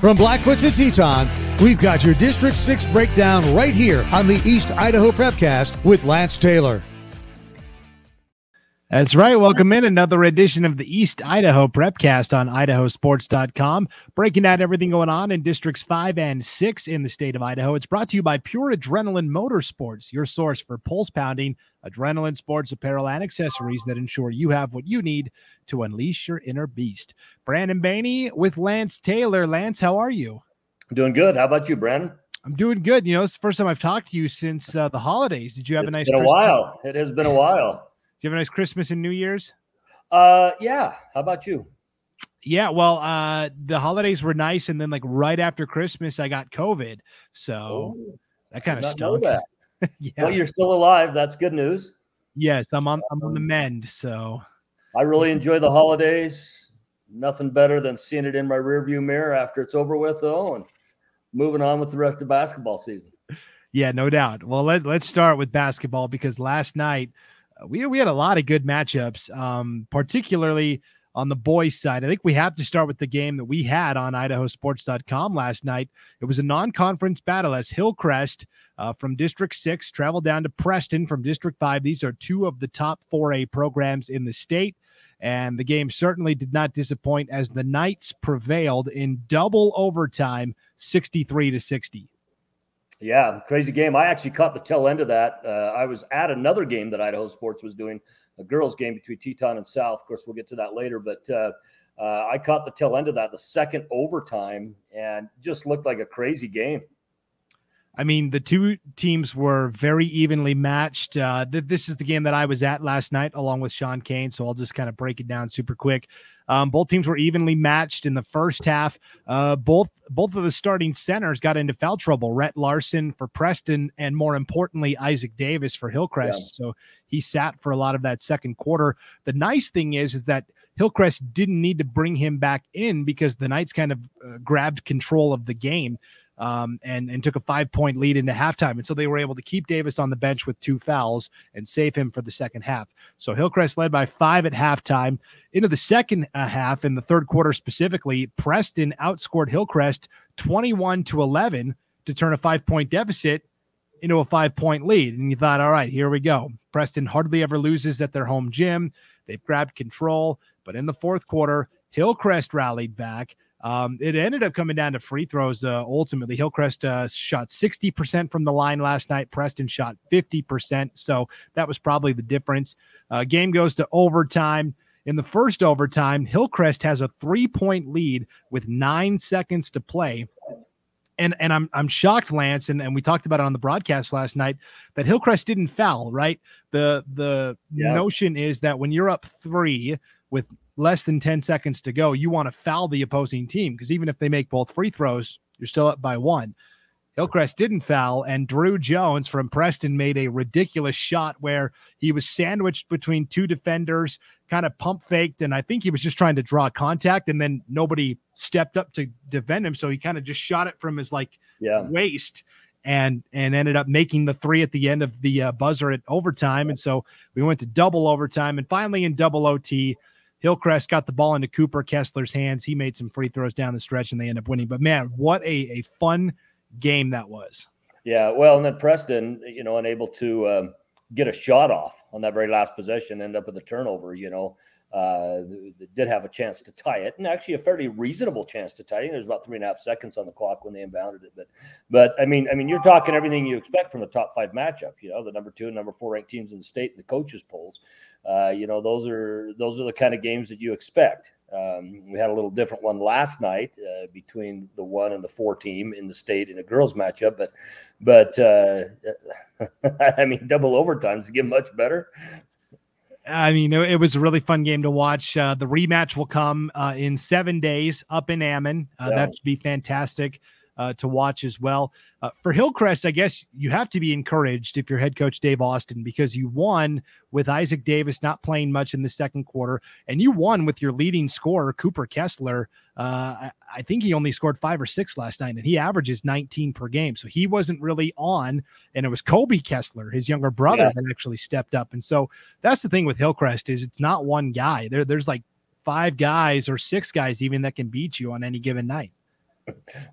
From Blackfoot to Teton, we've got your District 6 breakdown right here on the East Idaho Prepcast with Lance Taylor. That's right. Welcome in another edition of the East Idaho Prepcast on idahosports.com, breaking down everything going on in districts 5 and 6 in the state of Idaho. It's brought to you by Pure Adrenaline Motorsports, your source for pulse pounding, adrenaline sports apparel and accessories that ensure you have what you need to unleash your inner beast. Brandon Baney with Lance Taylor. Lance, how are you? Doing good. How about you, Brandon? I'm doing good. You know, it's the first time I've talked to you since uh, the holidays. Did you have it's a nice been a while. It has been a while you have a nice Christmas and New Year's? Uh, yeah. How about you? Yeah, well, uh, the holidays were nice, and then like right after Christmas, I got COVID, so oh, that kind of stunk. That. yeah. Well, you're still alive. That's good news. Yes, I'm on. I'm on the mend. So I really enjoy the holidays. Nothing better than seeing it in my rearview mirror after it's over with, though, and moving on with the rest of basketball season. Yeah, no doubt. Well, let, let's start with basketball because last night we we had a lot of good matchups, um, particularly on the boys' side. I think we have to start with the game that we had on idahosports.com last night. It was a non-conference battle as Hillcrest uh, from District 6 traveled down to Preston from District 5. These are two of the top 4A programs in the state. And the game certainly did not disappoint as the Knights prevailed in double overtime, 63 to 60. Yeah, crazy game. I actually caught the tail end of that. Uh, I was at another game that Idaho Sports was doing, a girls' game between Teton and South. Of course, we'll get to that later, but uh, uh, I caught the tail end of that, the second overtime, and just looked like a crazy game. I mean, the two teams were very evenly matched. Uh, th- this is the game that I was at last night, along with Sean Kane. So I'll just kind of break it down super quick. Um, both teams were evenly matched in the first half. Uh, both both of the starting centers got into foul trouble. Rhett Larson for Preston, and more importantly, Isaac Davis for Hillcrest. Yeah. So he sat for a lot of that second quarter. The nice thing is, is that Hillcrest didn't need to bring him back in because the Knights kind of uh, grabbed control of the game um, and and took a five point lead into halftime, and so they were able to keep Davis on the bench with two fouls and save him for the second half. So Hillcrest led by five at halftime. Into the second uh, half, in the third quarter specifically, Preston outscored Hillcrest twenty one to eleven to turn a five point deficit into a five point lead. And you thought, all right, here we go. Preston hardly ever loses at their home gym. They've grabbed control, but in the fourth quarter, Hillcrest rallied back. Um, it ended up coming down to free throws. Uh, ultimately, Hillcrest uh, shot 60% from the line last night. Preston shot 50%. So that was probably the difference. Uh, game goes to overtime. In the first overtime, Hillcrest has a three point lead with nine seconds to play. And, and I'm I'm shocked, Lance, and, and we talked about it on the broadcast last night that Hillcrest didn't foul, right? The the yeah. notion is that when you're up three with less than 10 seconds to go, you want to foul the opposing team because even if they make both free throws, you're still up by one. Hillcrest didn't foul, and Drew Jones from Preston made a ridiculous shot where he was sandwiched between two defenders, kind of pump faked, and I think he was just trying to draw contact, and then nobody stepped up to defend him, so he kind of just shot it from his like yeah. waist and and ended up making the three at the end of the uh, buzzer at overtime, and so we went to double overtime, and finally in double OT. Hillcrest got the ball into Cooper Kessler's hands. He made some free throws down the stretch and they end up winning. But man, what a, a fun game that was. Yeah. Well, and then Preston, you know, unable to um, get a shot off on that very last possession, end up with a turnover, you know. Uh, did have a chance to tie it, and actually a fairly reasonable chance to tie it. There's about three and a half seconds on the clock when they inbounded it, but, but I mean, I mean, you're talking everything you expect from a top five matchup. You know, the number two and number four ranked teams in the state, the coaches polls. Uh, you know, those are those are the kind of games that you expect. Um, we had a little different one last night uh, between the one and the four team in the state in a girls matchup, but but uh, I mean, double overtimes get much better. I mean, it was a really fun game to watch. Uh, the rematch will come uh, in seven days up in Ammon. Uh, yeah. That should be fantastic uh, to watch as well. Uh, for Hillcrest, I guess you have to be encouraged if you're head coach Dave Austin because you won with Isaac Davis not playing much in the second quarter, and you won with your leading scorer Cooper Kessler. Uh, I think he only scored five or six last night, and he averages 19 per game, so he wasn't really on. And it was Kobe Kessler, his younger brother, yeah. that actually stepped up. And so that's the thing with Hillcrest is it's not one guy. There, there's like five guys or six guys even that can beat you on any given night.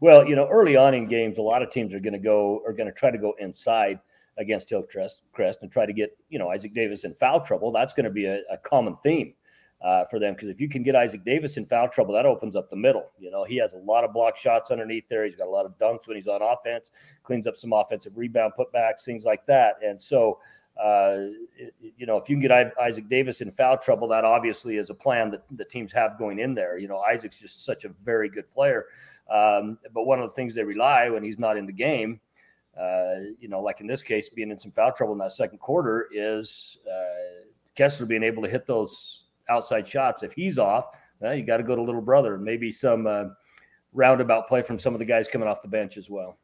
Well, you know, early on in games, a lot of teams are going to go are going to try to go inside against Hillcrest Crest and try to get you know Isaac Davis in foul trouble. That's going to be a, a common theme uh, for them because if you can get Isaac Davis in foul trouble, that opens up the middle. You know, he has a lot of block shots underneath there. He's got a lot of dunks when he's on offense, cleans up some offensive rebound putbacks, things like that. And so, uh, you know, if you can get Isaac Davis in foul trouble, that obviously is a plan that the teams have going in there. You know, Isaac's just such a very good player. Um, but one of the things they rely when he's not in the game, uh, you know, like in this case, being in some foul trouble in that second quarter, is uh, Kessler being able to hit those outside shots. If he's off, well, you got to go to little brother. Maybe some uh, roundabout play from some of the guys coming off the bench as well.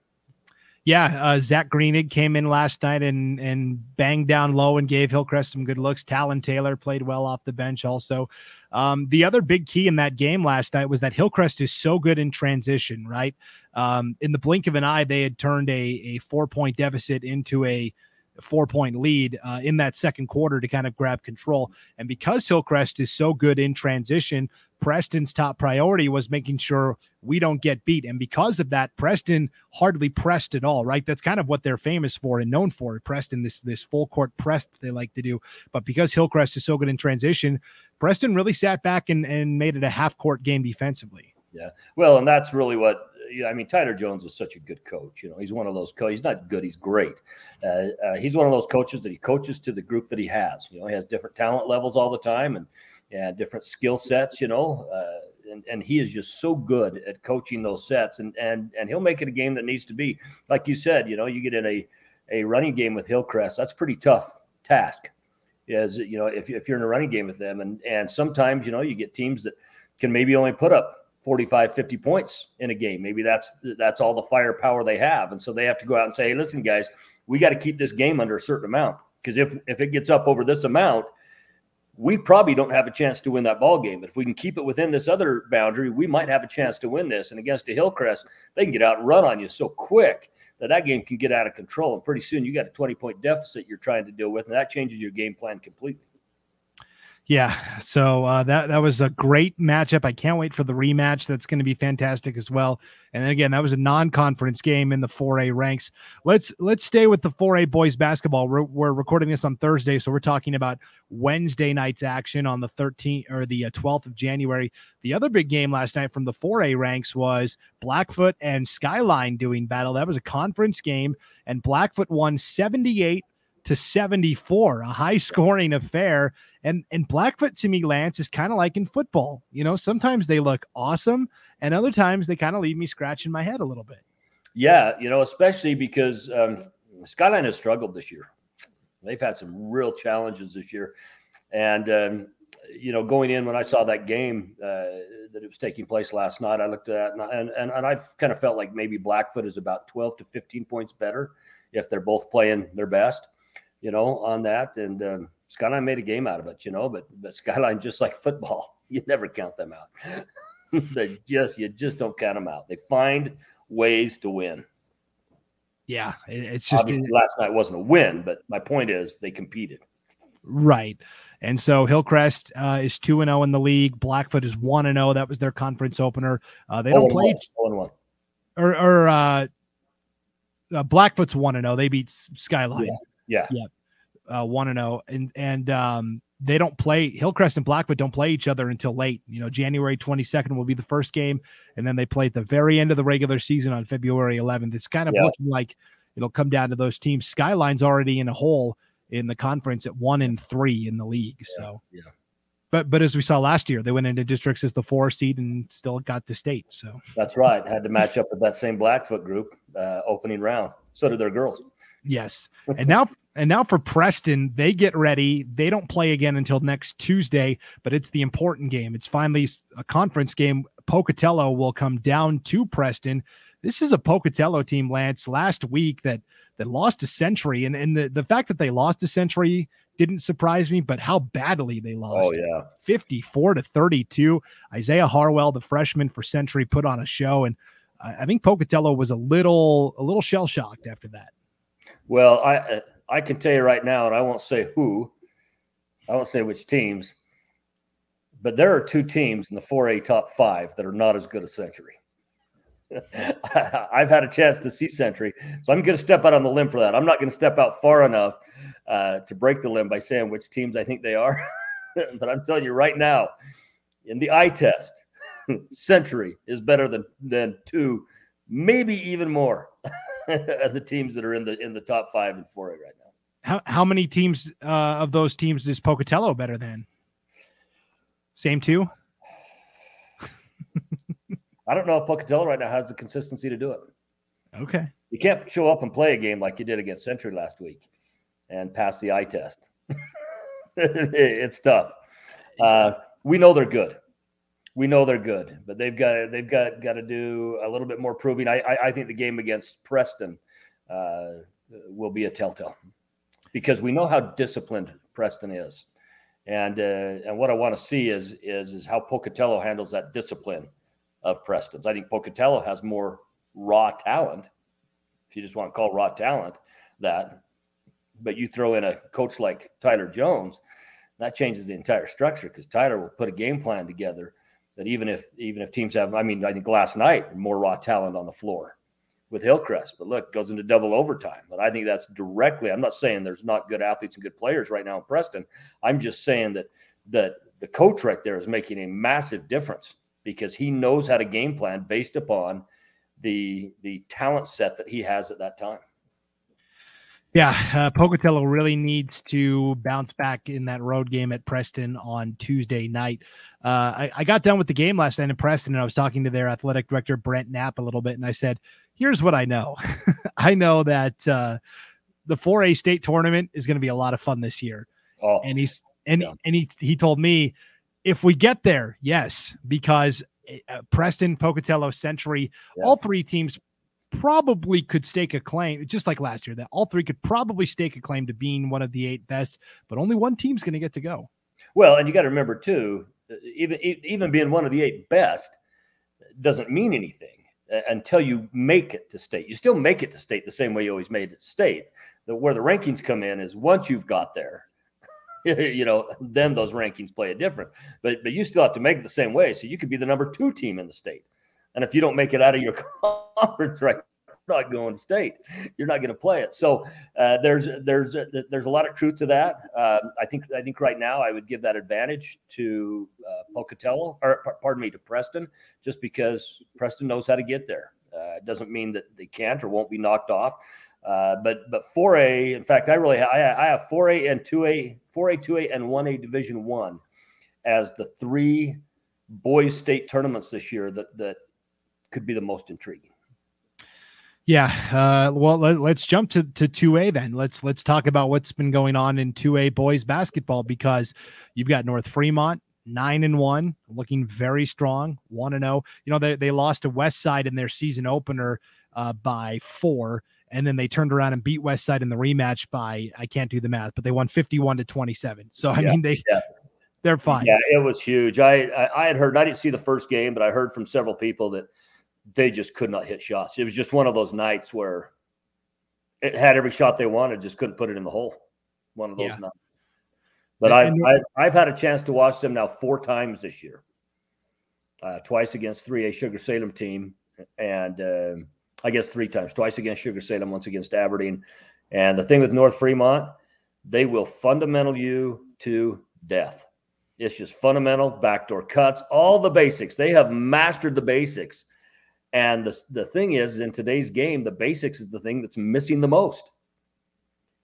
Yeah, uh, Zach Greenig came in last night and and banged down low and gave Hillcrest some good looks. Talon Taylor played well off the bench also. Um, the other big key in that game last night was that Hillcrest is so good in transition, right? Um, in the blink of an eye, they had turned a, a four point deficit into a four point lead uh, in that second quarter to kind of grab control. And because Hillcrest is so good in transition, Preston's top priority was making sure we don't get beat. And because of that, Preston hardly pressed at all, right? That's kind of what they're famous for and known for. Preston, this this full court press that they like to do. But because Hillcrest is so good in transition, Preston really sat back and, and made it a half court game defensively. Yeah. Well, and that's really what I mean, Tyler Jones is such a good coach. You know, he's one of those coaches. He's not good. He's great. Uh, uh, he's one of those coaches that he coaches to the group that he has. You know, he has different talent levels all the time and yeah, different skill sets. You know, uh, and and he is just so good at coaching those sets. And and and he'll make it a game that needs to be like you said. You know, you get in a a running game with Hillcrest. That's pretty tough task. Is you know if if you're in a running game with them, and and sometimes you know you get teams that can maybe only put up 45 50 points in a game maybe that's that's all the firepower they have and so they have to go out and say hey listen guys we got to keep this game under a certain amount because if if it gets up over this amount we probably don't have a chance to win that ball game. But if we can keep it within this other boundary we might have a chance to win this. And against a hillcrest they can get out and run on you so quick that that game can get out of control. And pretty soon you got a 20 point deficit you're trying to deal with and that changes your game plan completely yeah, so uh, that that was a great matchup. I can't wait for the rematch. That's going to be fantastic as well. And then again, that was a non-conference game in the 4A ranks. Let's let's stay with the 4A boys basketball. We're, we're recording this on Thursday, so we're talking about Wednesday night's action on the 13th or the 12th uh, of January. The other big game last night from the 4A ranks was Blackfoot and Skyline doing battle. That was a conference game, and Blackfoot won 78 to 74, a high scoring affair. And and Blackfoot to me, Lance, is kind of like in football. You know, sometimes they look awesome, and other times they kind of leave me scratching my head a little bit. Yeah, you know, especially because um, Skyline has struggled this year. They've had some real challenges this year, and um, you know, going in when I saw that game uh, that it was taking place last night, I looked at and and, and, and I've kind of felt like maybe Blackfoot is about twelve to fifteen points better if they're both playing their best, you know, on that and. Um, Skyline made a game out of it, you know, but but Skyline just like football, you never count them out. they just you just don't count them out. They find ways to win. Yeah, it's just Obviously, last night wasn't a win, but my point is they competed. Right. And so Hillcrest uh, is 2 and 0 in the league. Blackfoot is 1 and 0. That was their conference opener. Uh, they don't play one, one. or or uh, uh, Blackfoot's 1 and 0. They beat Skyline. Yeah. Yeah uh, one and zero, oh, and and um, they don't play Hillcrest and Blackfoot don't play each other until late. You know, January 22nd will be the first game, and then they play at the very end of the regular season on February 11th. It's kind of yeah. looking like it'll come down to those teams. Skyline's already in a hole in the conference at one and three in the league. Yeah. So yeah. But but as we saw last year, they went into districts as the four seed and still got to state. So that's right. Had to match up with that same Blackfoot group uh, opening round. So did their girls. Yes. And now and now for Preston, they get ready. They don't play again until next Tuesday, but it's the important game. It's finally a conference game. Pocatello will come down to Preston. This is a Pocatello team, Lance, last week that that lost a century. And, and the, the fact that they lost a century didn't surprise me, but how badly they lost. Oh, yeah. 54 to 32. Isaiah Harwell, the freshman for Century, put on a show. And I think Pocatello was a little a little shell shocked after that. Well, I uh, I can tell you right now, and I won't say who, I won't say which teams. But there are two teams in the 4A top five that are not as good as Century. I've had a chance to see Century, so I'm going to step out on the limb for that. I'm not going to step out far enough uh, to break the limb by saying which teams I think they are. but I'm telling you right now, in the eye test, Century is better than than two, maybe even more, the teams that are in the in the top five and 4A right now. How how many teams uh, of those teams is Pocatello better than? Same two. I don't know if Pocatello right now has the consistency to do it. Okay. You can't show up and play a game like you did against Century last week and pass the eye test. it's tough. Uh, we know they're good. We know they're good, but they've got they've got got to do a little bit more proving. I I, I think the game against Preston uh, will be a telltale because we know how disciplined Preston is, and uh, and what I want to see is is is how Pocatello handles that discipline of Preston's. I think Pocatello has more raw talent, if you just want to call raw talent that. But you throw in a coach like Tyler Jones, that changes the entire structure because Tyler will put a game plan together that even if even if teams have, I mean, I think last night more raw talent on the floor with Hillcrest, but look, goes into double overtime. But I think that's directly. I'm not saying there's not good athletes and good players right now in Preston. I'm just saying that that the coach right there is making a massive difference because he knows how to game plan based upon the the talent set that he has at that time. Yeah, uh, Pocatello really needs to bounce back in that road game at Preston on Tuesday night. Uh, I, I, got done with the game last night in Preston, and I was talking to their athletic director Brent Knapp a little bit, and I said, "Here's what I know. I know that uh, the 4A state tournament is going to be a lot of fun this year." Oh, and he's and yeah. and he he told me if we get there, yes, because uh, Preston, Pocatello, Century, yeah. all three teams probably could stake a claim, just like last year, that all three could probably stake a claim to being one of the eight best, but only one team's going to get to go. Well, and you got to remember too, uh, even even being one of the eight best doesn't mean anything until you make it to state. You still make it to state the same way you always made it state. The, where the rankings come in is once you've got there, you know, then those rankings play a different. But but you still have to make it the same way. So you could be the number two team in the state, and if you don't make it out of your conference, right, not going to state. You're not going to play it. So uh, there's there's there's a lot of truth to that. Uh, I think I think right now I would give that advantage to uh, Pocatello, or pardon me, to Preston, just because Preston knows how to get there. Uh, it doesn't mean that they can't or won't be knocked off. Uh, but but 4A, in fact, I really I, I have 4A and 2A, 4A, 2A, and 1A Division One as the three boys state tournaments this year that that could be the most intriguing. Yeah, uh, well, let, us jump to to two A then. Let's let's talk about what's been going on in two A boys basketball because you've got North Fremont nine and one, looking very strong, one and zero. Oh. You know they they lost to West Side in their season opener uh, by four and then they turned around and beat West Side in the rematch by I can't do the math, but they won 51 to 27. So I yeah, mean they yeah. they're fine. Yeah, it was huge. I, I I had heard I didn't see the first game, but I heard from several people that they just could not hit shots. It was just one of those nights where it had every shot they wanted, just couldn't put it in the hole. One of those yeah. nights. But I, I I've had a chance to watch them now four times this year. Uh, twice against 3A Sugar Salem team, and uh, I guess three times, twice against Sugar Salem, once against Aberdeen. And the thing with North Fremont, they will fundamental you to death. It's just fundamental backdoor cuts, all the basics. They have mastered the basics. And the, the thing is, in today's game, the basics is the thing that's missing the most.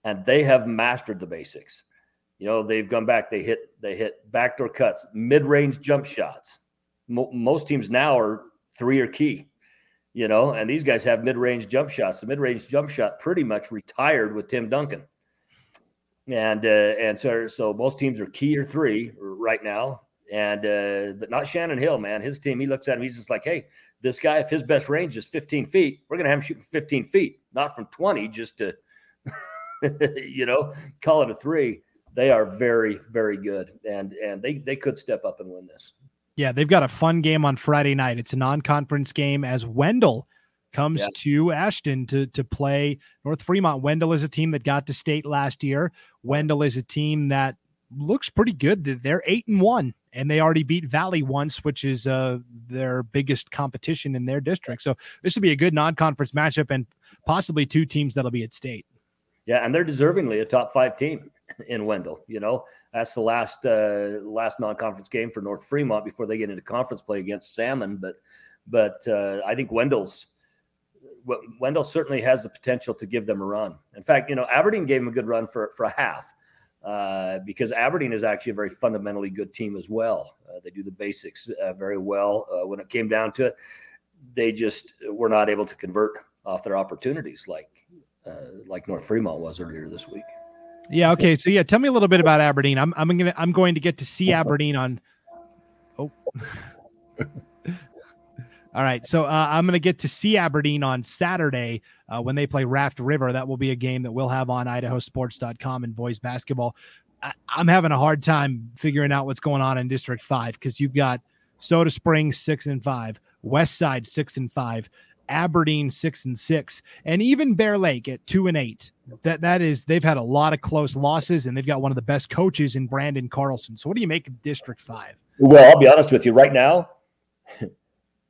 And they have mastered the basics. You know, they've gone back, they hit, they hit backdoor cuts, mid-range jump shots. Mo- most teams now are three or key you know, and these guys have mid-range jump shots. The mid-range jump shot pretty much retired with Tim Duncan, and uh, and so so most teams are key or three right now, and uh, but not Shannon Hill, man. His team, he looks at him, he's just like, hey, this guy, if his best range is 15 feet, we're gonna have him shooting 15 feet, not from 20, just to, you know, call it a three. They are very very good, and and they they could step up and win this. Yeah, they've got a fun game on Friday night. It's a non-conference game as Wendell comes yeah. to Ashton to to play North Fremont. Wendell is a team that got to state last year. Wendell is a team that looks pretty good. They're eight and one, and they already beat Valley once, which is uh, their biggest competition in their district. So this would be a good non-conference matchup, and possibly two teams that'll be at state. Yeah, and they're deservingly a top five team in Wendell. You know, that's the last uh, last non-conference game for North Fremont before they get into conference play against Salmon. But but uh, I think Wendell's Wendell certainly has the potential to give them a run. In fact, you know, Aberdeen gave them a good run for for a half. Uh, because Aberdeen is actually a very fundamentally good team as well. Uh, they do the basics uh, very well. Uh, when it came down to it, they just were not able to convert off their opportunities like uh, like North Fremont was earlier this week. Yeah. Okay. So yeah, tell me a little bit about Aberdeen. I'm I'm gonna I'm going to get to see Aberdeen on. Oh. All right. So uh, I'm going to get to see Aberdeen on Saturday uh, when they play Raft River. That will be a game that we'll have on idahosports.com and boys basketball. I, am having a hard time figuring out what's going on in District 5 because you've got Soda Springs 6 and 5, West Side 6 and 5, Aberdeen 6 and 6, and even Bear Lake at 2 and 8. That that is they've had a lot of close losses and they've got one of the best coaches in Brandon Carlson. So what do you make of District 5? Well, I'll be honest with you right now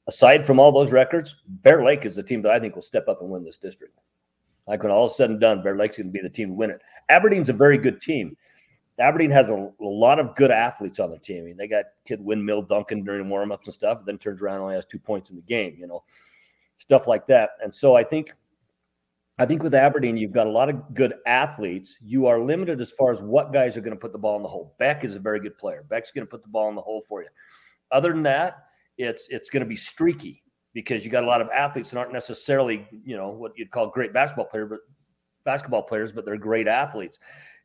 aside from all those records, Bear Lake is the team that I think will step up and win this district. Like when all is said and done, Bear Lake's going to be the team to win it. Aberdeen's a very good team. Aberdeen has a, a lot of good athletes on their team. I mean, they got kid Windmill Duncan during warmups and stuff, then turns around and only has two points in the game, you know, stuff like that. And so I think I think with Aberdeen, you've got a lot of good athletes. You are limited as far as what guys are going to put the ball in the hole. Beck is a very good player. Beck's going to put the ball in the hole for you. Other than that, it's it's going to be streaky because you got a lot of athletes that aren't necessarily you know what you'd call great basketball player, but basketball players, but they're great athletes.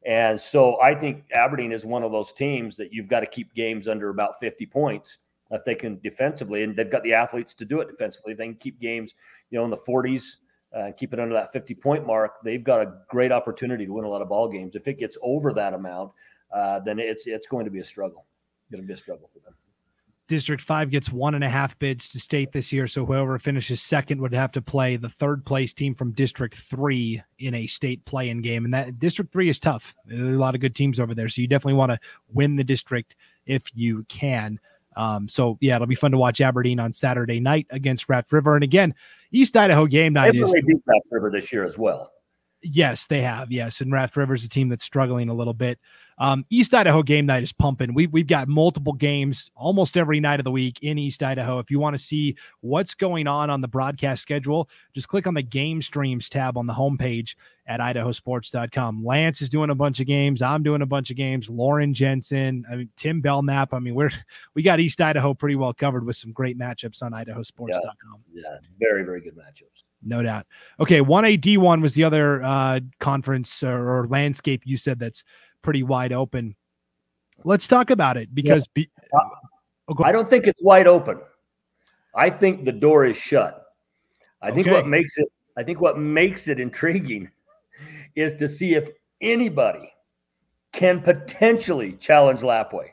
And so I think Aberdeen is one of those teams that you've got to keep games under about 50 points if they can defensively, and they've got the athletes to do it defensively. They can keep games, you know, in the 40s, uh, keep it under that 50 point mark. They've got a great opportunity to win a lot of ball games. If it gets over that amount, uh, then it's it's going to be a struggle. Going to be a struggle for them. District 5 gets one and a half bids to state this year. So whoever finishes second would have to play the third place team from District 3 in a state play in game. And that District 3 is tough. There are a lot of good teams over there. So you definitely want to win the district if you can. Um, so yeah, it'll be fun to watch Aberdeen on Saturday night against Raft River. And again, East Idaho game night they is beat Raft River this year as well. Yes, they have. Yes, and Raft River is a team that's struggling a little bit. Um, East Idaho game night is pumping. We, we've got multiple games almost every night of the week in East Idaho. If you want to see what's going on on the broadcast schedule, just click on the game streams tab on the homepage at idahosports.com. Lance is doing a bunch of games. I'm doing a bunch of games. Lauren Jensen, I mean, Tim Belknap. I mean, we're, we got East Idaho pretty well covered with some great matchups on idahosports.com. Yeah, yeah very, very good matchups. No doubt. Okay, 1A D1 was the other uh, conference or, or landscape you said that's pretty wide open. Let's talk about it because yeah. be, uh, oh, I don't think it's wide open. I think the door is shut. I okay. think what makes it I think what makes it intriguing is to see if anybody can potentially challenge Lapwai.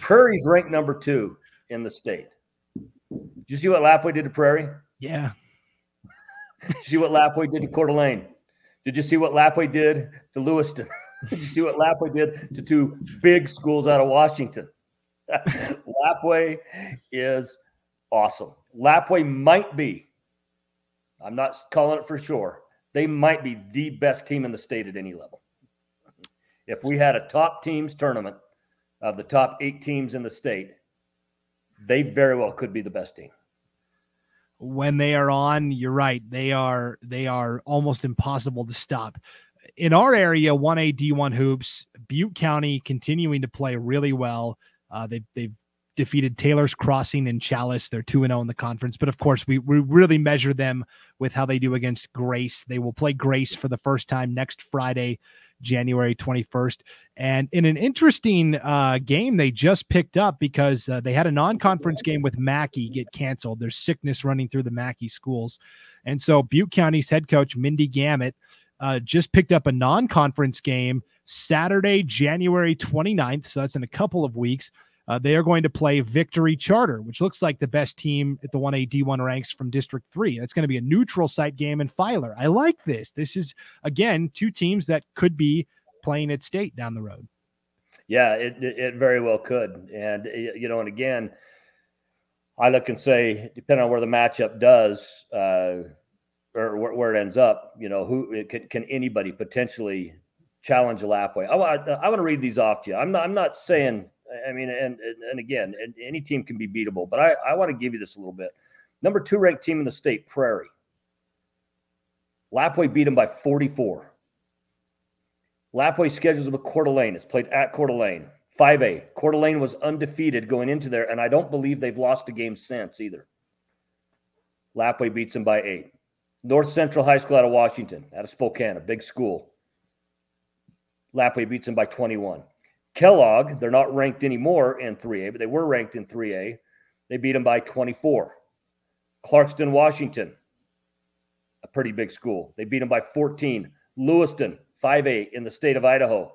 Prairie's ranked number two in the state. Did you see what Lapwai did to Prairie? Yeah. did you see what Lapwai did to Coeur d'Alene? Did you see what Lapwai did to Lewiston? You see what Lapwai did to two big schools out of Washington? Lapwai is awesome. Lapwai might be, I'm not calling it for sure, they might be the best team in the state at any level. If we had a top teams tournament of the top eight teams in the state, they very well could be the best team when they are on you're right they are they are almost impossible to stop in our area, 1A D1 hoops, Butte County continuing to play really well. Uh, they've, they've defeated Taylor's Crossing and Challis. They're 2 0 in the conference. But of course, we, we really measure them with how they do against Grace. They will play Grace for the first time next Friday, January 21st. And in an interesting uh, game, they just picked up because uh, they had a non conference game with Mackay get canceled. There's sickness running through the Mackay schools. And so Butte County's head coach, Mindy Gamet, uh, just picked up a non conference game Saturday, January 29th. So that's in a couple of weeks. Uh, they are going to play Victory Charter, which looks like the best team at the 1A D1 ranks from District 3. That's going to be a neutral site game in Filer. I like this. This is, again, two teams that could be playing at state down the road. Yeah, it, it very well could. And, you know, and again, I look and say, depending on where the matchup does, uh, or where, where, it ends up, you know, who can, can anybody potentially challenge a Lapwai? I, I, I want to read these off to you. I'm not, I'm not saying, I mean, and, and again, any team can be beatable, but I, I want to give you this a little bit. Number two ranked team in the state, Prairie. Lapwai beat them by 44. Lapwai schedules with Coeur d'Alene. It's played at Coeur d'Alene. 5A. Coeur d'Alene was undefeated going into there, and I don't believe they've lost a game since either. Lapwai beats them by eight. North Central High School out of Washington, out of Spokane, a big school. Lapwai beats them by 21. Kellogg, they're not ranked anymore in 3A, but they were ranked in 3A. They beat them by 24. Clarkston, Washington, a pretty big school. They beat them by 14. Lewiston, 5A in the state of Idaho,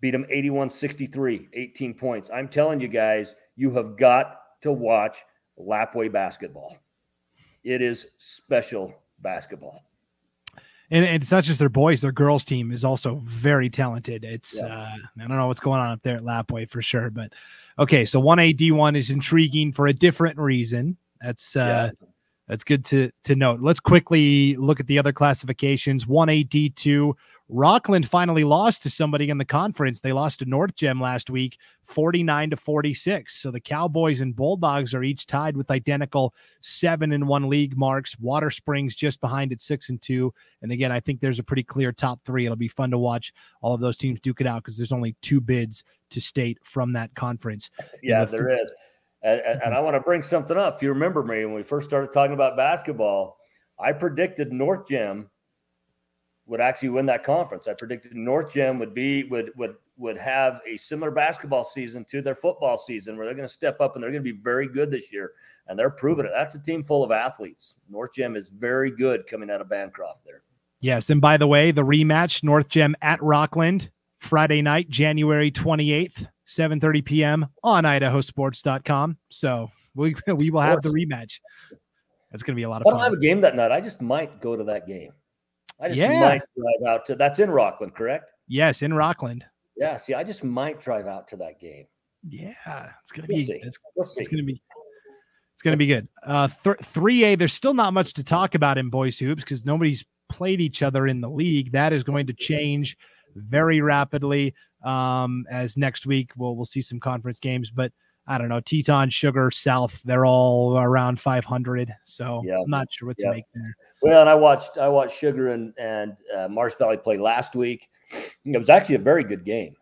beat them 81 63, 18 points. I'm telling you guys, you have got to watch Lapwai basketball. It is special basketball. And, and, it's not just their boys; their girls' team is also very talented. It's yeah. uh, I don't know what's going on up there at Lapwai for sure, but okay. So one A D one is intriguing for a different reason. That's uh, yeah. that's good to to note. Let's quickly look at the other classifications. One A D two Rockland finally lost to somebody in the conference. They lost to North Gem last week, 49 to 46. So the Cowboys and Bulldogs are each tied with identical seven and one league marks. Water Springs just behind at six and two. And again, I think there's a pretty clear top three. It'll be fun to watch all of those teams duke it out because there's only two bids to state from that conference. Yeah, the there th- is. And, and, and I want to bring something up. If you remember me when we first started talking about basketball, I predicted North Gem would actually win that conference. I predicted North Gem would be would would would have a similar basketball season to their football season, where they're going to step up and they're going to be very good this year, and they're proving it. That's a team full of athletes. North Gem is very good coming out of Bancroft there. Yes, and by the way, the rematch North Gem at Rockland Friday night, January twenty eighth, seven thirty p.m. on IdahoSports.com. So we we will have the rematch. That's going to be a lot of fun. I don't have a game that night. I just might go to that game. I just yeah. might drive out to that's in Rockland, correct? Yes, in Rockland. Yeah, see, I just might drive out to that game. Yeah, it's gonna we'll be see. It's, we'll it's, gonna be it's gonna be good. Uh, three A. There's still not much to talk about in boys hoops because nobody's played each other in the league. That is going to change very rapidly. Um, as next week we'll we'll see some conference games, but I don't know, Teton, Sugar, South, they're all around 500. So yeah. I'm not sure what to make there. Well, and I watched I watched Sugar and and uh, Marsh Valley play last week. It was actually a very good game,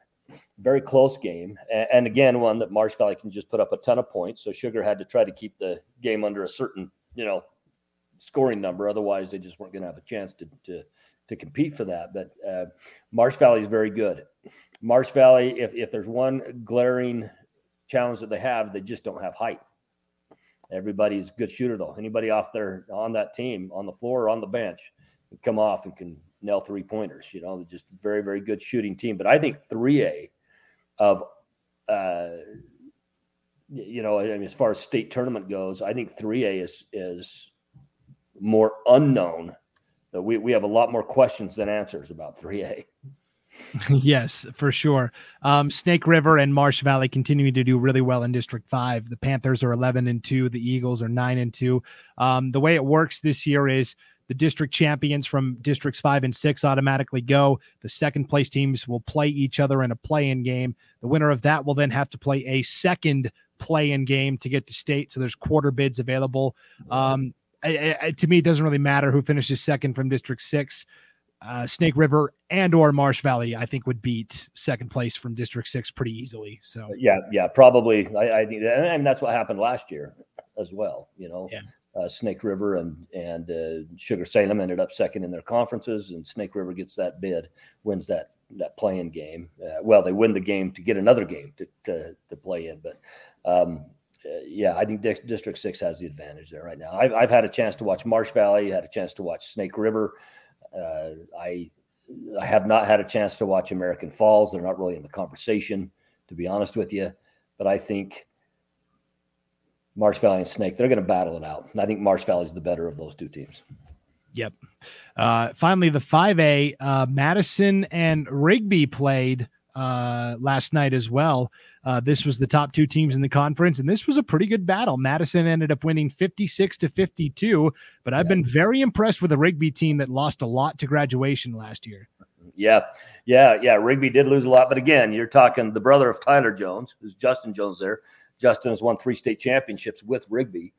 very close game, and, and, again one that Marsh Valley can just put up a ton of points. So Sugar had to try to keep the game under a certain you know scoring number, otherwise they just weren't going to have a chance to to to compete for that. But uh, Marsh Valley is very good. Marsh Valley, if if there's one glaring challenge that they have, they just don't have height. Everybody's a good shooter though. Anybody off there on that team, on the floor or on the bench, can come off and can nail three pointers. You know, they're just very, very good shooting team. But I think 3A of uh, you know, I mean, as far as state tournament goes, I think 3A is is more unknown. We we have a lot more questions than answers about 3A. yes, for sure. Um, Snake River and Marsh Valley continuing to do really well in District Five. The Panthers are eleven and two. The Eagles are nine and two. Um, the way it works this year is the district champions from districts five and six automatically go. The second place teams will play each other in a play-in game. The winner of that will then have to play a second play-in game to get to state. So there's quarter bids available. Um, I, I, to me, it doesn't really matter who finishes second from District Six uh, Snake River and or Marsh Valley, I think would beat second place from District Six pretty easily. So yeah, yeah, probably. I, I think, that, and that's what happened last year as well. You know, yeah. uh, Snake River and and uh, Sugar Salem ended up second in their conferences, and Snake River gets that bid, wins that that play-in game. Uh, well, they win the game to get another game to to, to play in, but. Um, uh, yeah, I think District Six has the advantage there right now. I've, I've had a chance to watch Marsh Valley, had a chance to watch Snake River, uh, I I have not had a chance to watch American Falls. They're not really in the conversation, to be honest with you. But I think Marsh Valley and Snake, they're going to battle it out. And I think Marsh Valley is the better of those two teams. Yep. Uh, finally, the 5A, uh, Madison and Rigby played uh, last night as well. Uh, this was the top two teams in the conference, and this was a pretty good battle. Madison ended up winning 56 to 52, but I've yeah. been very impressed with the Rigby team that lost a lot to graduation last year. Yeah, yeah, yeah. Rigby did lose a lot, but again, you're talking the brother of Tyler Jones, who's Justin Jones there. Justin has won three state championships with Rigby.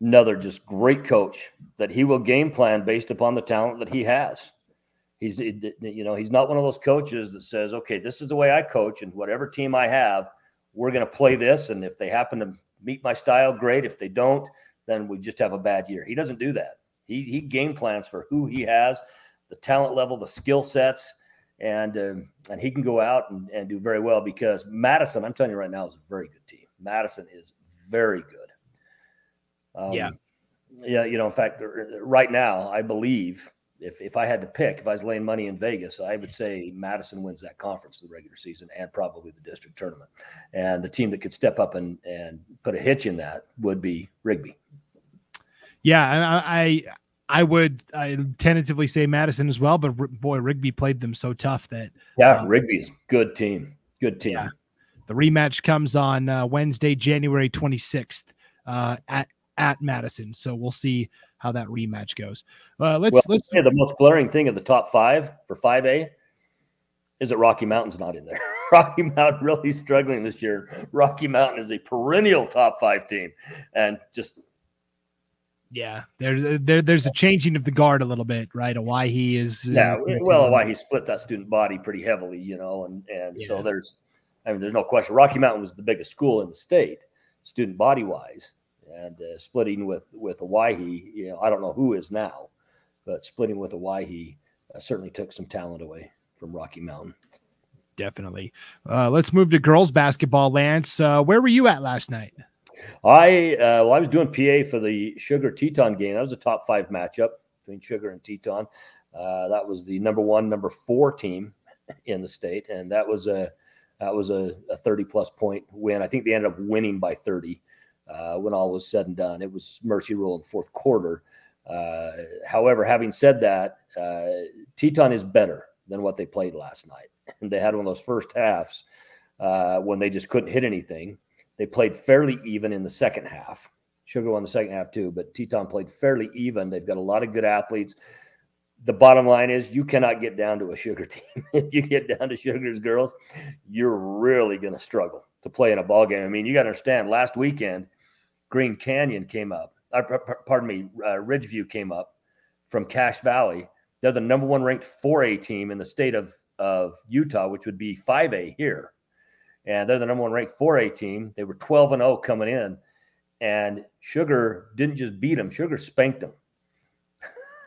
Another just great coach that he will game plan based upon the talent that he has. He's, you know, he's not one of those coaches that says, okay, this is the way I coach, and whatever team I have, we're going to play this. And if they happen to meet my style, great. If they don't, then we just have a bad year. He doesn't do that. He, he game plans for who he has, the talent level, the skill sets, and uh, and he can go out and, and do very well because Madison, I'm telling you right now, is a very good team. Madison is very good. Um, yeah. Yeah, you know, in fact, right now, I believe if if I had to pick, if I was laying money in Vegas, I would say Madison wins that conference the regular season and probably the district tournament. And the team that could step up and and put a hitch in that would be Rigby. Yeah, I I, I would I tentatively say Madison as well, but boy, Rigby played them so tough that yeah, um, Rigby is good team, good team. Yeah. The rematch comes on uh, Wednesday, January twenty sixth, uh, at at Madison. So we'll see how that rematch goes. Uh, let's well, let's yeah, the most glaring thing of the top five for five A is that Rocky Mountain's not in there. Rocky Mountain really struggling this year. Rocky Mountain is a perennial top five team, and just yeah, there's there, there's a changing of the guard a little bit, right? Owyhee is uh, yeah, well, why he split that student body pretty heavily, you know, and and yeah. so there's, I mean, there's no question. Rocky Mountain was the biggest school in the state, student body wise, and uh, splitting with with Owyhee, you know, I don't know who is now, but splitting with Owyhee uh, certainly took some talent away from Rocky Mountain. Definitely. Uh, let's move to girls basketball. Lance, uh, where were you at last night? I uh, well, I was doing PA for the Sugar Teton game. That was a top five matchup between Sugar and Teton. Uh, that was the number one, number four team in the state, and that was a that was a, a 30 plus point win. I think they ended up winning by 30 uh, when all was said and done. It was mercy rule in fourth quarter. Uh, however, having said that, uh, Teton is better than what they played last night. And they had one of those first halves uh, when they just couldn't hit anything. They played fairly even in the second half. Sugar won the second half too, but Teton played fairly even. They've got a lot of good athletes. The bottom line is you cannot get down to a Sugar team. if you get down to Sugar's girls, you're really going to struggle to play in a ball game. I mean, you got to understand. Last weekend, Green Canyon came up. Uh, pardon me, uh, Ridgeview came up from Cache Valley. They're the number one ranked 4A team in the state of, of Utah, which would be 5A here and they're the number one ranked 4A team. They were 12 and 0 coming in, and Sugar didn't just beat them; Sugar spanked them.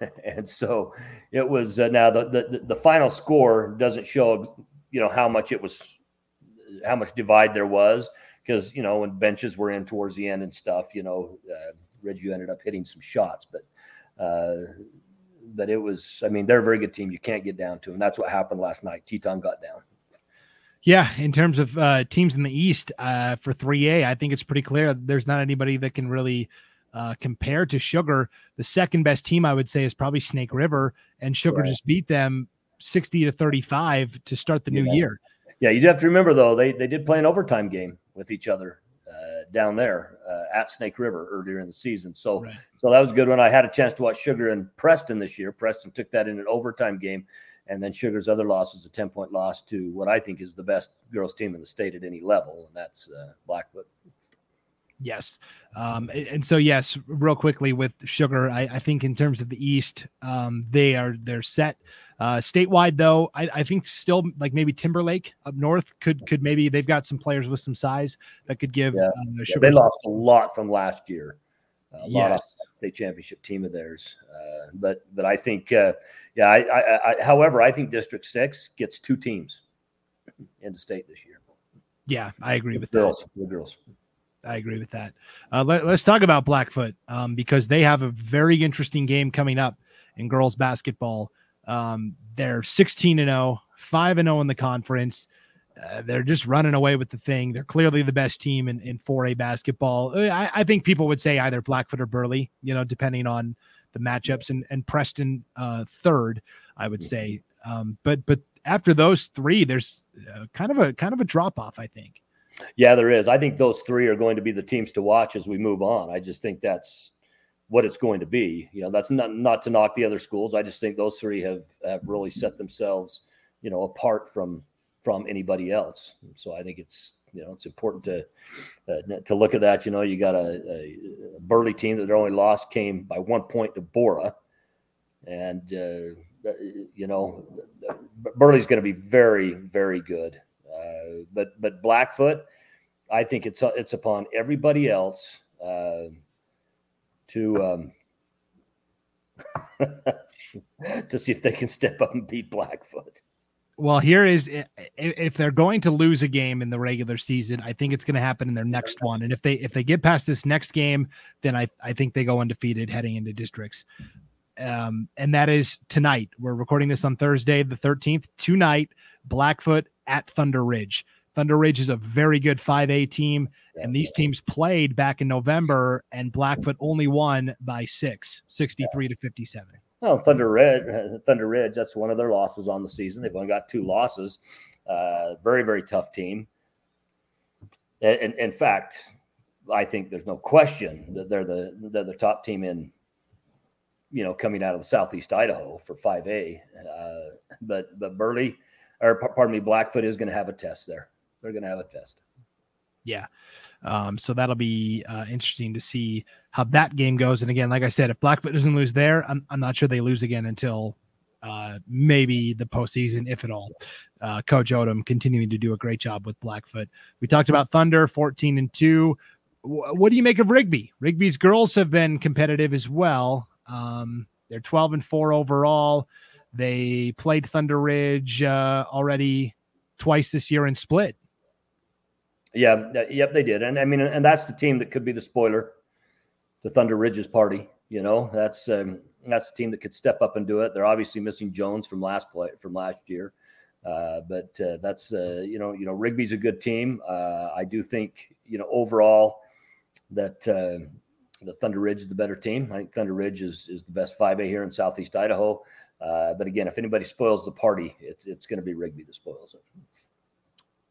and so it was. Uh, now the, the the final score doesn't show, you know, how much it was, how much divide there was, because you know when benches were in towards the end and stuff, you know, uh, Ridgeview ended up hitting some shots, but. Uh, but it was, I mean, they're a very good team. You can't get down to them. That's what happened last night. Teton got down. Yeah, in terms of uh, teams in the East uh, for 3A, I think it's pretty clear there's not anybody that can really uh, compare to Sugar. The second best team, I would say, is probably Snake River, and Sugar right. just beat them 60 to 35 to start the yeah. new year. Yeah, you do have to remember though they they did play an overtime game with each other uh, down there uh, at Snake River earlier in the season. So right. so that was a good one. I had a chance to watch Sugar and Preston this year. Preston took that in an overtime game. And then Sugar's other loss was a 10 point loss to what I think is the best girls team in the state at any level, and that's uh, Blackfoot. Yes. Um, and so, yes, real quickly with Sugar, I, I think in terms of the East, um, they are they're set. Uh, statewide, though, I, I, think still like maybe Timberlake up north could could maybe they've got some players with some size that could give. Yeah. Um, yeah, they lost a lot from last year. A lot yes. of state championship team of theirs, uh, but but I think uh, yeah, I, I, I, however, I think District Six gets two teams in the state this year. Yeah, I agree with girls, that. For the girls. I agree with that. Uh, let, us talk about Blackfoot um, because they have a very interesting game coming up in girls basketball. Um, they're 16 and 0, 5 and 0 in the conference. Uh, they're just running away with the thing. They're clearly the best team in, in 4A basketball. Uh, I, I think people would say either Blackfoot or Burley, you know, depending on the matchups and and Preston uh, third, I would say. Um, but but after those three, there's uh, kind of a kind of a drop off. I think. Yeah, there is. I think those three are going to be the teams to watch as we move on. I just think that's what it's going to be. You know, that's not not to knock the other schools. I just think those three have have really set themselves, you know, apart from from anybody else. So I think it's you know it's important to uh, to look at that. You know, you got a, a Burley team that their only loss came by one point to Borah, and uh, you know Burley's going to be very very good. Uh, but but Blackfoot, I think it's it's upon everybody else uh, to um, to see if they can step up and beat Blackfoot. Well, here is if they're going to lose a game in the regular season, I think it's going to happen in their next one. And if they if they get past this next game, then I I think they go undefeated heading into districts. Um, and that is tonight. We're recording this on Thursday, the 13th. Tonight, Blackfoot at Thunder Ridge. Thunder Ridge is a very good 5A team, and these teams played back in November, and Blackfoot only won by six, 63 to 57. Well, Thunder Ridge, Thunder Ridge, that's one of their losses on the season. They've only got two losses. Uh, very, very tough team. In, in fact, I think there's no question that they're the they're the top team in, you know, coming out of the Southeast Idaho for 5A. Uh, but but Burley, or pardon me, Blackfoot is going to have a test there. They're going to have a test. Yeah. Um, so that'll be uh, interesting to see how that game goes. And again, like I said, if Blackfoot doesn't lose there, I'm, I'm not sure they lose again until uh, maybe the postseason, if at all. Uh, Coach Odom continuing to do a great job with Blackfoot. We talked about Thunder, 14 and 2. W- what do you make of Rigby? Rigby's girls have been competitive as well. Um, they're 12 and 4 overall. They played Thunder Ridge uh, already twice this year and split. Yeah, yep, they did, and I mean, and that's the team that could be the spoiler the Thunder Ridge's party. You know, that's um, that's the team that could step up and do it. They're obviously missing Jones from last play from last year, uh, but uh, that's uh, you know, you know, Rigby's a good team. Uh, I do think you know overall that uh, the Thunder Ridge is the better team. I think Thunder Ridge is is the best 5A here in Southeast Idaho. Uh, but again, if anybody spoils the party, it's it's going to be Rigby that spoils it.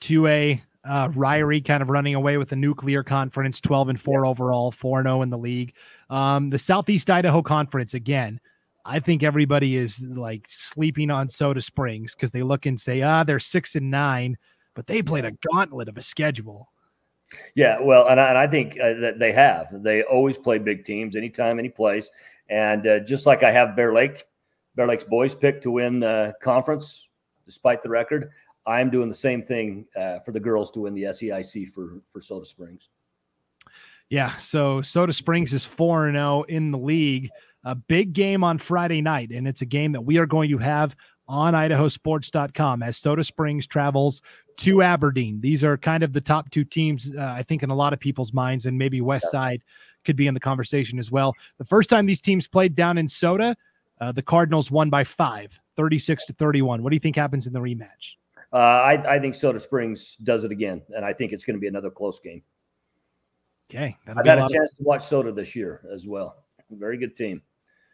2A uh, Ririe kind of running away with the nuclear conference, 12 and 4 yeah. overall, 4 0 in the league. Um, the Southeast Idaho Conference, again, I think everybody is like sleeping on Soda Springs because they look and say, ah, they're 6 and 9, but they played a gauntlet of a schedule. Yeah, well, and I, and I think uh, that they have. They always play big teams anytime, any place. And uh, just like I have Bear Lake, Bear Lake's boys picked to win the conference despite the record. I'm doing the same thing uh, for the girls to win the SEIC for for Soda Springs. Yeah, so Soda Springs is 4 and 0 in the league. A big game on Friday night, and it's a game that we are going to have on idahosports.com as Soda Springs travels to Aberdeen. These are kind of the top two teams, uh, I think, in a lot of people's minds, and maybe West Side could be in the conversation as well. The first time these teams played down in Soda, uh, the Cardinals won by five, 36 to 31. What do you think happens in the rematch? Uh, I, I think Soda Springs does it again, and I think it's going to be another close game. Okay, I've had a, a chance of... to watch Soda this year as well. Very good team.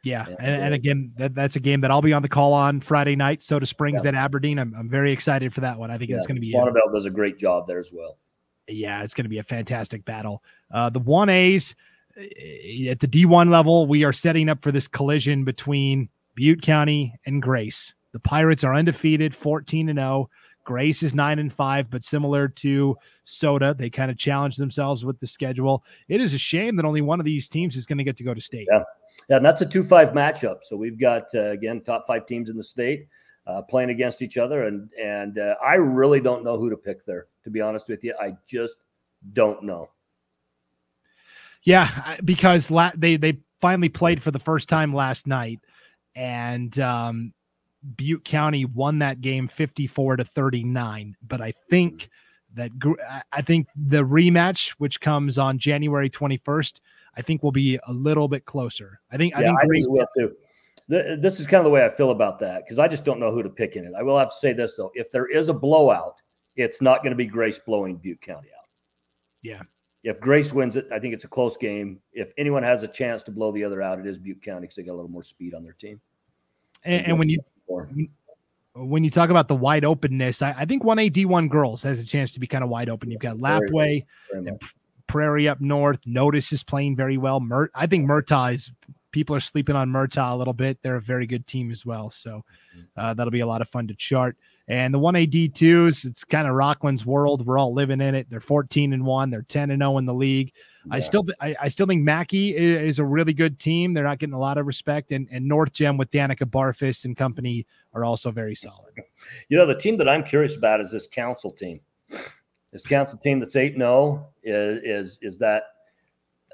Yeah, and, and, again, that, that's a game that I'll be on the call on Friday night. Soda Springs yeah. at Aberdeen. I'm, I'm very excited for that one. I think yeah, it's going to be. Bonneville does a great job there as well. Yeah, it's going to be a fantastic battle. Uh, the one A's eh, at the D1 level, we are setting up for this collision between Butte County and Grace. The Pirates are undefeated, 14 and 0. Grace is nine and five, but similar to Soda, they kind of challenge themselves with the schedule. It is a shame that only one of these teams is going to get to go to state. Yeah, yeah, and that's a two-five matchup. So we've got uh, again top five teams in the state uh, playing against each other, and and uh, I really don't know who to pick there. To be honest with you, I just don't know. Yeah, because la- they they finally played for the first time last night, and um, Butte County won that game 54 to 39. But I think mm-hmm. that I think the rematch, which comes on January 21st, I think will be a little bit closer. I think yeah, I think, I think will too. This is kind of the way I feel about that because I just don't know who to pick in it. I will have to say this though: if there is a blowout, it's not going to be Grace blowing Butte County out. Yeah. If Grace wins it, I think it's a close game. If anyone has a chance to blow the other out, it is Butte County because they got a little more speed on their team. And, and when you when you talk about the wide openness, I, I think 1A D1 girls has a chance to be kind of wide open. You've got Lapwai, and Prairie up north. Notice is playing very well. Mert, I think Murtaugh is people are sleeping on Murtaugh a little bit. They're a very good team as well. So mm-hmm. uh, that'll be a lot of fun to chart. And the 1AD2s, it's kind of Rockland's world. We're all living in it. They're 14 and 1. They're 10 and 0 in the league. Yeah. I still I, I, still think Mackay is, is, a really good team. They're not getting a lot of respect. And, and North Gem with Danica Barfus and company are also very solid. You know, the team that I'm curious about is this council team. This council team that's 8 0 is, is, is that,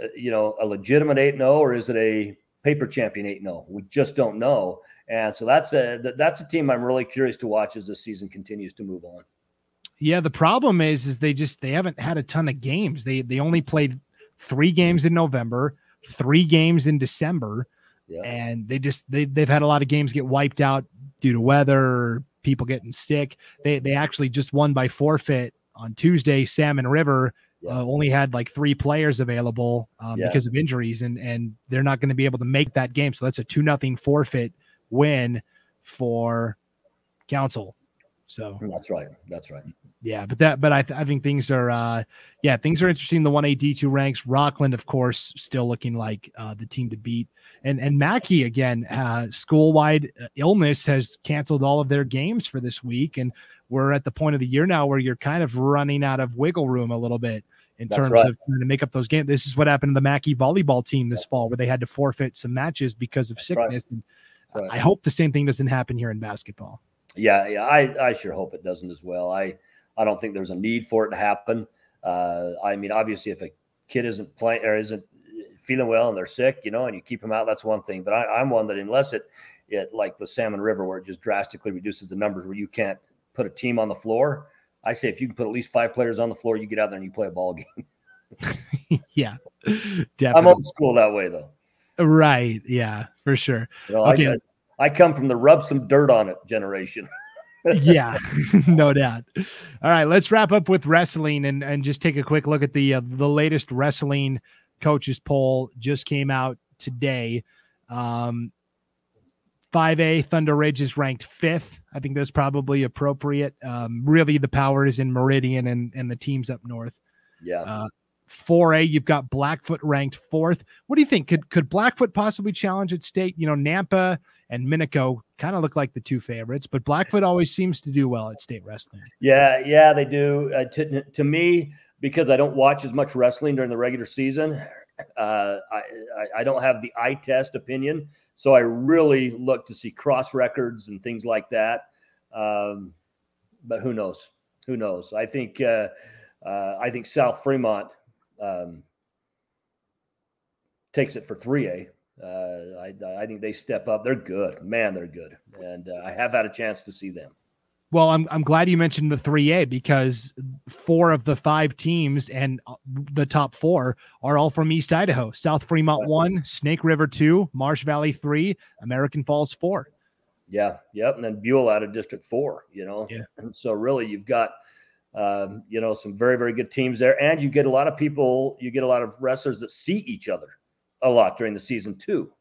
uh, you know, a legitimate 8 0 or is it a paper champion 8 0. We just don't know. And so that's a that's a team I'm really curious to watch as the season continues to move on. Yeah, the problem is is they just they haven't had a ton of games. They they only played 3 games in November, 3 games in December. Yeah. And they just they they've had a lot of games get wiped out due to weather, people getting sick. They they actually just won by forfeit on Tuesday, Salmon River yeah. uh, only had like three players available um, yeah. because of injuries, and and they're not going to be able to make that game. So that's a two nothing forfeit win for Council. So that's right. That's right. Yeah, but that but I, th- I think things are uh yeah things are interesting. The one A D two ranks. Rockland, of course, still looking like uh, the team to beat. And and Mackay again, uh, school wide illness has canceled all of their games for this week, and we're at the point of the year now where you're kind of running out of wiggle room a little bit in That's terms right. of trying to make up those games. This is what happened to the Mackay volleyball team this fall, where they had to forfeit some matches because of That's sickness. Right. And right. I hope the same thing doesn't happen here in basketball. Yeah, yeah, I, I sure hope it doesn't as well. I I don't think there's a need for it to happen. Uh, I mean, obviously, if a kid isn't playing or isn't feeling well and they're sick, you know, and you keep them out, that's one thing. But I, I'm one that unless it it like the Salmon River, where it just drastically reduces the numbers, where you can't put a team on the floor. I say if you can put at least five players on the floor, you get out there and you play a ball game. yeah, definitely. I'm old school that way though. Right. Yeah, for sure. You know, okay. I, I come from the rub some dirt on it generation. yeah, no doubt. All right, let's wrap up with wrestling and and just take a quick look at the uh, the latest wrestling coaches poll just came out today. Um, 5A Thunder Ridge is ranked fifth. I think that's probably appropriate. Um, really, the power is in Meridian and, and the teams up north. Yeah. Uh, 4A, you've got Blackfoot ranked fourth. What do you think? Could could Blackfoot possibly challenge at state? You know, Nampa and Minico kind of look like the two favorites, but Blackfoot always seems to do well at state wrestling. Yeah, yeah, they do. Uh, to, to me, because I don't watch as much wrestling during the regular season, uh, I, I don't have the eye test opinion, so I really look to see cross records and things like that. Um, but who knows? Who knows? I think uh, uh, I think South Fremont um, takes it for three A. Uh, I, I think they step up. They're good, man. They're good, and uh, I have had a chance to see them. Well, I'm I'm glad you mentioned the 3A because four of the five teams and uh, the top four are all from East Idaho. South Fremont one, Snake River two, Marsh Valley three, American Falls four. Yeah, yep, and then Buhl out of District four. You know, yeah. And so really, you've got um, you know some very very good teams there, and you get a lot of people. You get a lot of wrestlers that see each other a lot during the season too.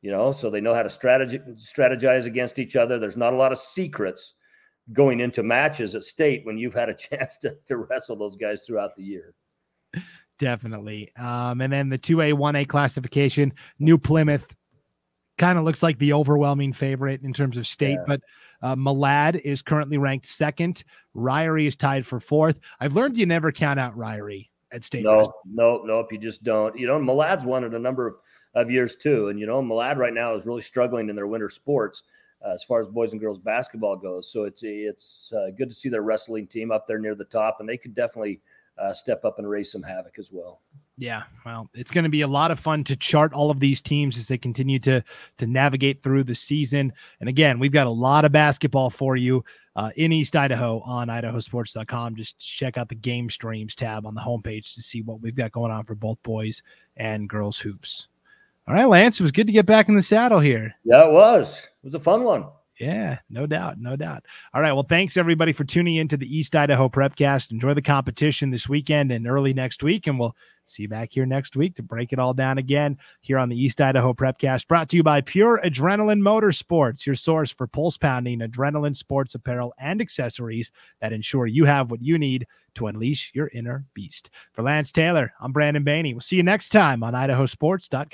You know, so they know how to strategy, strategize against each other. There's not a lot of secrets going into matches at state when you've had a chance to, to wrestle those guys throughout the year. Definitely. Um, and then the 2A, 1A classification, New Plymouth kind of looks like the overwhelming favorite in terms of state, yeah. but uh, Malad is currently ranked second. Ririe is tied for fourth. I've learned you never count out Ririe at state. No, no, nope. You just don't. You know, Malad's won it a number of, of years too. And, you know, Malad right now is really struggling in their winter sports uh, as far as boys and girls basketball goes. So it's it's uh, good to see their wrestling team up there near the top, and they could definitely uh, step up and raise some havoc as well. Yeah, well, it's going to be a lot of fun to chart all of these teams as they continue to to navigate through the season. And again, we've got a lot of basketball for you uh, in East Idaho on idahosports.com. Just check out the game streams tab on the homepage to see what we've got going on for both boys and girls hoops. All right, Lance, it was good to get back in the saddle here. Yeah, it was. It was a fun one. Yeah, no doubt, no doubt. All right, well, thanks everybody for tuning in to the East Idaho Prepcast. Enjoy the competition this weekend and early next week, and we'll see you back here next week to break it all down again here on the East Idaho Prepcast. Brought to you by Pure Adrenaline Motorsports, your source for pulse pounding adrenaline sports apparel and accessories that ensure you have what you need to unleash your inner beast. For Lance Taylor, I'm Brandon Baney. We'll see you next time on idahosports.com.